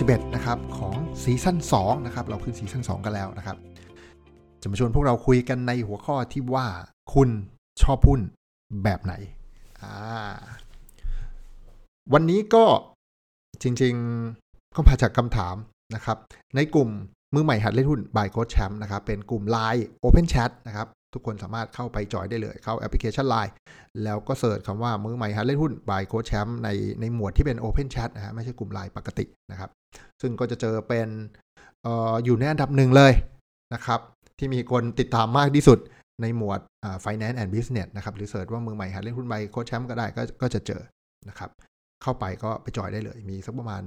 11 นะครับของซีซั่น2นะครับเราขึ้นซีซั่น2 กันแล้วนะครับ จะมาชวนพวกเราคุยกันในหัวข้อที่ว่าคุณชอบหุ้นแบบไหนอ่าวันนี้ก็จริงๆก็มาจากคำถามนะครับ ในกลุ่มมือใหม่หัดเล่นหุ้น by Coach Champ นะครับเป็นกลุ่ม Line Open Chat นะครับ ทุกคนสามารถเข้าไปจอยได้เลย เข้าแอปพลิเคชัน Line แล้วก็เสิร์ชคำว่ามือใหม่หัดเล่นหุ้น by Coach Champ ในในหมวดที่เป็น Open Chat นะฮะไม่ใช่กลุ่ม Line ปกตินะครับ ซึ่งก็จะเจอเป็นเอออยู่ในอันดับหนึ่งเลยนะครับ ที่มีคนติดตามมากที่สุดในหมวด finance and business นะครับหรือเสิร์ชว่ามือใหม่หัดเล่นหุ้น by Coach Champ ก็ได้ก็ก็จะเจอนะครับ เข้าไปก็ไปจอยได้เลย มีสักประมาณ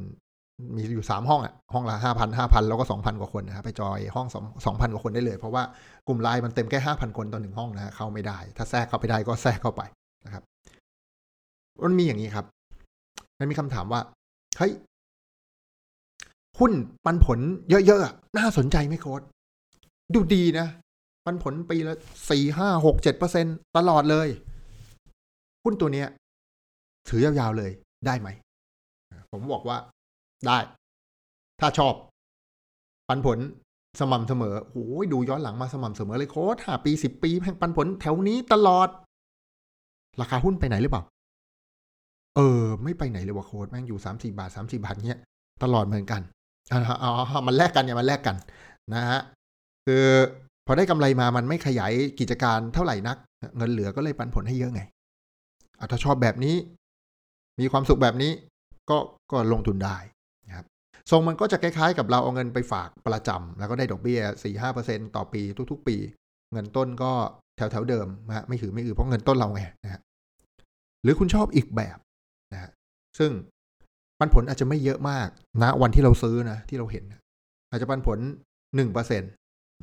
มีอยู่สามห้องอะห้องละห้าพันห้าพันแล้วก็สองพันกว่าคนนะครับไปจอยห้องสองสองพันกว่าคนได้เลย เพราะว่ากลุ่มไลน์มันเต็มแค่ห้าพันคนต่อหนึ่งห้องนะฮะเข้าไม่ได้ ถ้าแทรกเข้าไปได้ก็แทรกเข้าไปนะครับมันมีอย่างนี้ครับ มันมีคำถามว่าเฮ้ยหุ้นปันผลเยอะๆอะน่าสนใจไหมโค้ดดูดีนะ ปันผลปีละสี่ห้าหกเจ็ดเปอร์เซ็นตลอดเลย หุ้นตัวเนี้ย ถือยาวๆเลยได้ไหม ผมบอกว่า ได้ ถ้าชอบ ปันผลสม่ำเสมอโอ้ยดูย้อนหลังมาสม่ำเสมอเลยโค้ดห้าปีสิบปีแห่งปันผลแถวนี้ตลอด ราคาหุ้นไปไหนหรือเปล่า เออ ไม่ไปไหนเลยว่ะโค้ดแม่งอยู่สามสี่บาทสามสี่บาทเนี้ยตลอดเหมือนกันอ๋อมันแลกกันอย่ามันแลกกันนะฮะคือพอได้กำไรมามันไม่ขยายกิจการเท่าไหร่นัก เงินเหลือก็เลยปันผลให้เยอะไงอถ้าชอบแบบนี้ มีความสุขแบบนี้ก็ก็ลงทุนได้ ทรงมันก็จะคล้ายๆ กับเราเอาเงินไปฝากประจำแล้วก็ได้ดอกเบี้ยสี่ห้าเปอร์เซ็นต่อปีทุกๆ ปี เงินต้นก็แถวๆเดิมนะฮะไม่ถือไม่อือเพราะเงินต้นเราไงนะฮะหรือคุณชอบอีกแบบนะฮะซึ่งปันผลอาจจะไม่เยอะมากนะวันที่เราซื้อนะที่เราเห็น อาจจะปันผลหนึ่งเปอร์เซ็นต์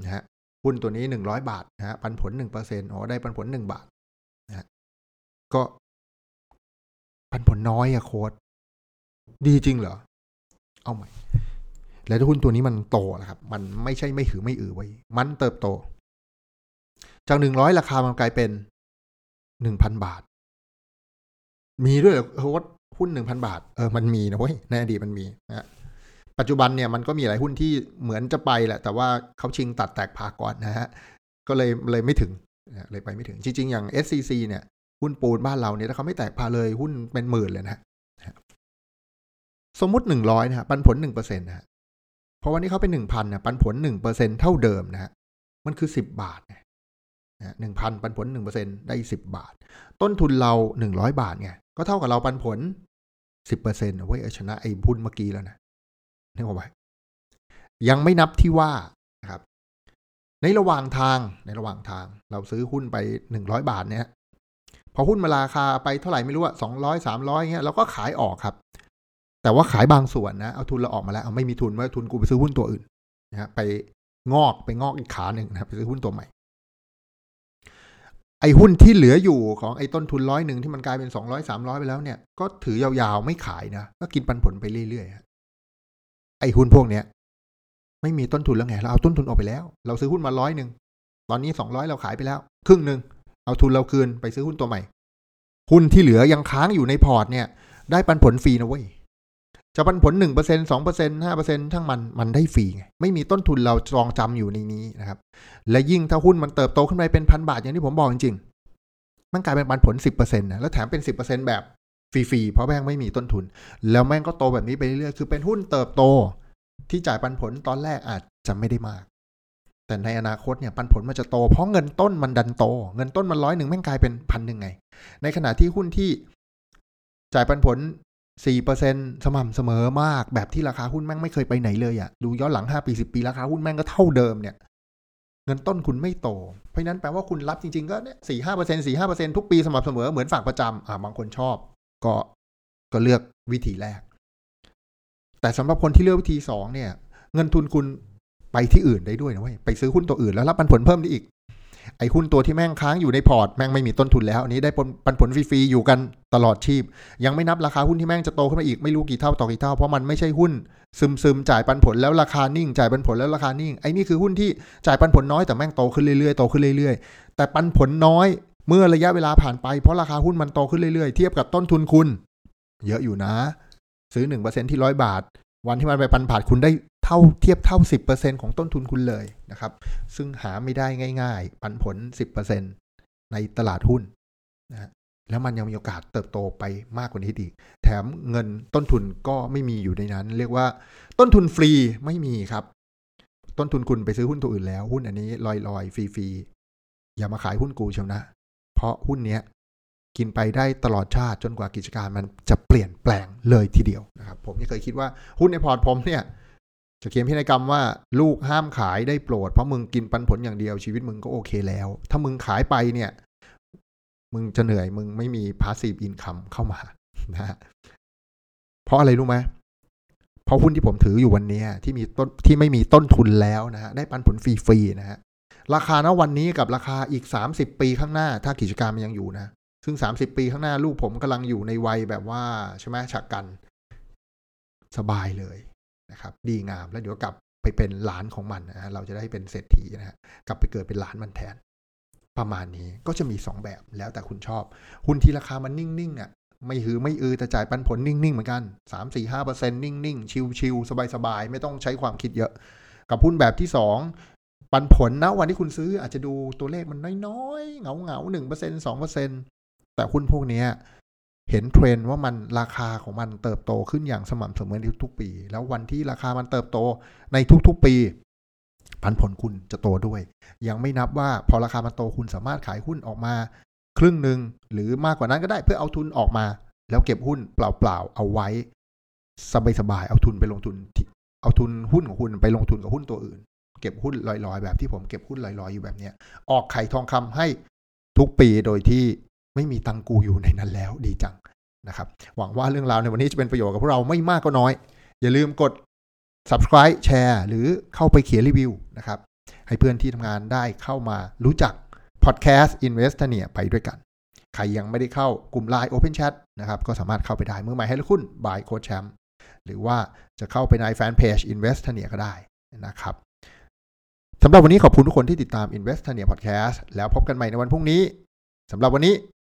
นะฮะหุ้นตัวนี้หนึ่งร้อยบาทนะฮะปันผลหนึ่งเปอร์เซ็นต์อ๋อได้ปันผลหนึ่งบาทนะฮะก็ปันผลน้อยอะโค้ดดีจริงเหรอ เอาใหม่ แล้วหุ้นตัวนี้มันโตนะครับ มันไม่ใช่ไม่ถือไม่อือไว้ มันเติบโต จากหนึ่งร้อยราคามันกลายเป็นหนึ่งพันบาท มีด้วยเหรอโค้ดหุ้นหนึ่งพันบาท เออ มันมีนะเว้ย ในอดีตมันมีนะปัจจุบันเนี่ยมันก็มีหลายหุ้นที่เหมือนจะไปแหละ แต่ว่าเขาชิงตัดแตกพาก่อนนะฮะ ก็เลยเลยไม่ถึง เลยไปไม่ถึง จริง ๆ อย่าง SCC เนี่ย หุ้นปูนบ้านเราเนี่ยถ้าเขาไม่แตกพาเลยหุ้นเป็นหมื่นเลยนะ สมมุติหนึ่งร้อยนะฮะปันผลหนึ่งเปอร์เซ็นต์นะฮะพอวันนี้เขาเป็นหนึ่งพันนะปันผลหนึ่งเปอร์เซ็นเท่าเดิมนะฮะมันคือสิบบาทนะหนึ่งพันปันผลหนึ่งเปอร์เซ็นได้สิบบาท ต้นทุนเราหนึ่งร้อยบาทไงก็เท่ากับเราปันผลสิบเปอร์เซ็นต์เว้ยชนะไอ้พุ้นเมื่อกี้แล้วนะนึกออกไหมยังไม่นับที่ว่านะครับ ในระหว่างทางในระหว่างทาง เราซื้อหุ้นไปหนึ่งร้อยบาทเนี่ยพอหุ้นมาราคาไปเท่าไหร่ไม่รู้อะสองร้อยสามร้อยเงี้ยเราก็ขายออกครับ แต่ว่าขายบางส่วนนะ เอาทุนเราออกมาแล้ว เอาไม่มีทุนว่าทุนกูไปซื้อหุ้นตัวอื่นนะฮะไปงอกไปงอกอีกขาหนึ่งนะครับไปซื้อหุ้นตัวใหม่ ไอ้หุ้นที่เหลืออยู่ของไอ้ต้นทุนร้อยหนึ่งที่มันกลายเป็นสองร้อยสามร้อยไปแล้วเนี่ย ก็ถือยาวๆไม่ขายนะ ก็กินปันผลไปเรื่อยๆไอ้หุ้นพวกเนี้ย ไม่มีต้นทุนแล้วไง เราเอาต้นทุนออกไปแล้ว เราซื้อหุ้นมาร้อยหนึ่งตอนนี้สองร้อยเราขายไปแล้ว ครึ่งหนึ่งเอาทุนเราคืนไปซื้อหุ้นตัวใหม่ หุ้นที่เหลือยังค้างอยู่ในพอร์ตเนี่ย ได้ปันผลฟรีนะเว้ย จะปันผลหนึ่งเปอร์เซ็นสองเปอร์เซ็นห้าเปอร์เซ็นช่างมัน มันได้ฟรีไง ไม่มีต้นทุนเราจองจำอยู่ในนี้นะครับ และยิ่งถ้าหุ้นมันเติบโตขึ้นไปเป็นพันบาทอย่างที่ผมบอกจริงๆ มันกลายเป็นปันผลสิบเปอร์เซ็นต์นะ แล้วแถมเป็นสิบเปอร์เซ็นแบบฟรีๆ เพราะแม่งไม่มีต้นทุน แล้วแม่งก็โตแบบนี้ไปเรื่อยๆ คือเป็นหุ้นเติบโตที่จ่ายปันผลตอนแรกอาจจะไม่ได้มาก แต่ในอนาคตเนี่ยปันผลมันจะโต เพราะเงินต้นมันดันโต เงินต้นมันร้อยหนึ่งแม่งกลายเป็นพันหนึ่งไง ในขณะที่หุ้นที่จ่ายปันผล สี่เปอร์เซ็นสม่ำเสมอมากแบบที่ราคาหุ้นแม่งไม่เคยไปไหนเลยอะ่ะดูย้อนหลังห้าปีสิบปีราคาหุ้นแม่งก็เท่าเดิมเนี่ย เงินต้นคุณไม่โต เพราะนั้นแปลว่าคุณรับจริง ๆ ก็เนี่ยสี่ห้าเปอร์เซ็นสี่ห้าเปอร์เซ็นทุกปีสม่ำเสมอเหมือนฝากประจำอ่าบางคนชอบ ก็ก็เลือกวิธีแรก แต่สำหรับคนที่เลือกวิธีสองเนี่ย เงินทุนคุณไปที่อื่นได้ด้วยนะเว้ยไปซื้อหุ้นตัวอื่นแล้วรับปันผลเพิ่มได้อีก ไอ้หุ้นตัวที่แม่งค้างอยู่ในพอร์ตแม่งไม่มีต้นทุนแล้วอันนี้ได้ปันผลฟรีๆอยู่กันตลอดชีพ ยังไม่นับราคาหุ้นที่แม่งจะโตขึ้นมาอีกไม่รู้กี่เท่าต่อกี่เท่าเพราะมันไม่ใช่หุ้น ซึมซึมจ่ายปันผลแล้วราคานิ่ง จ่ายปันผลแล้วราคานิ่งไอ้นี่คือหุ้นที่จ่ายปันผลน้อยแต่แม่งโตขึ้นเรื่อยๆโตขึ้นเรื่อยๆ แต่ปันผลน้อยเมื่อระยะเวลาผ่านไปเพราะราคาหุ้นมันโตขึ้นเรื่อยๆเทียบกับต้นทุนคุณ เยอะอยู่นะ ซื้อหนึ่งเปอร์เซ็นที่ร้อยบาท วันที่มันไปปันผาดคุณได้เท่าเทียบเท่าสิบเปอร์เซ็นของต้นทุนคุณเลยนะครับ ซึ่งหาไม่ได้ง่าย ๆ ปันผลสิบเปอร์เซ็นในตลาดหุ้นนะแล้วมันยังมีโอกาสเติบโตไปมากกว่านี้อีก แถมเงินต้นทุนก็ไม่มีอยู่ในนั้น เรียกว่าต้นทุนฟรีไม่มีครับ ต้นทุนคุณไปซื้อหุ้นตัวอื่นแล้ว หุ้นอันนี้ลอยๆฟรีๆอย่ามาขายหุ้นกูเชียวนะ เพราะหุ้นเนี้ยกินไปได้ตลอดชาติจนกว่ากิจการมันจะเปลี่ยนแปลงเลยทีเดียว ผมยังเคยคิดว่าหุ้นในพอร์ตผมเนี่ยจะเขียนพินัยกรรมว่าลูกห้ามขายได้โปรด เพราะมึงกินปันผลอย่างเดียวชีวิตมึงก็โอเคแล้ว ถ้ามึงขายไปเนี่ย มึงจะเหนื่อยมึงไม่มี passive income เข้ามานะเพราะอะไรรู้ไหมเพราะหุ้นที่ผมถืออยู่วันนี้ที่มีต้นที่ไม่มีต้นทุนแล้วนะฮะได้ปันผลฟรีๆนะฮะราคาณวันนี้กับราคาอีก 30 ปีข้างหน้า ถ้ากิจการมันยังอยู่นะ ซึ่ง 30 ปีข้างหน้าลูกผมกำลังอยู่ในวัยแบบว่าใช่ไหมฉักกัน สบายเลยนะครับ ดีงามแล้วเดี๋ยวกลับไปเป็นหลานของมันนะเราจะได้เป็นเศรษฐีนะฮะกลับไปเกิดเป็นหลานมันแทน ประมาณนี้ก็จะมี 2 แบบแล้วแต่คุณชอบ หุ้นที่ราคามันนิ่งๆอะไม่หือไม่อือแต่จ่ายปันผลนิ่ง ๆ เหมือนกัน 3 4 5เปอร์เซ็นต์นิ่ง ๆ ชิลๆสบาย ๆ ไม่ต้องใช้ความคิดเยอะ กับหุ้นแบบที่ 2 ปันผลนะวันที่คุณซื้ออาจจะดูตัวเลขมันน้อย ๆเหงาเหนึ่งเปอร์เซ็นสองเปอร์เซ็นแต่หุ้นพวกนี้ เห็นเทรนว่ามันราคาของมันเติบโตขึ้นอย่างสม่ำเสมอในทุกๆปี แล้ววันที่ราคามันเติบโตในทุกๆปี ปันผลคุณจะโตด้วย ยังไม่นับว่าพอราคามันโตคุณสามารถขายหุ้นออกมา ครึ่งหนึ่งหรือมากกว่านั้นก็ได้เพื่อเอาทุนออกมา แล้วเก็บหุ้นเปล่าๆเอาไว้สบายๆเอาทุนไปลงทุนเอาทุนหุ้นของคุณไปลงทุนกับหุ้นตัวอื่น เก็บหุ้นลอยๆ แบบที่ผมเก็บหุ้นลอยๆอยู่แบบเนี้ยออกไข่ทองคำให้ทุกปีโดยที่ ไม่มีตังกูอยู่ในนั้นแล้วดีจังนะครับ หวังว่าเรื่องราวในวันนี้จะเป็นประโยชน์กับพวกเราไม่มากก็น้อย อย่าลืมกด subscribe แชร์ หรือเข้าไปเขียนรีวิวนะครับ ให้เพื่อนที่ทำงานได้เข้ามารู้จัก podcast Investor เนี่ยไปด้วยกัน ใครยังไม่ได้เข้ากลุ่ม Line Open Chat นะครับ ก็สามารถเข้าไปได้เมื่อใหม่ให้คุณบายโค้ชแชมป์หรือว่าจะเข้าไปในแฟนเพจ Investor เนี่ยก็ได้นะครับสำหรับวันนี้ขอบคุณทุกคนที่ติดตาม Investania Podcast แล้วพบกันใหม่ในวันพรุ่งนี้สำหรับวันนี้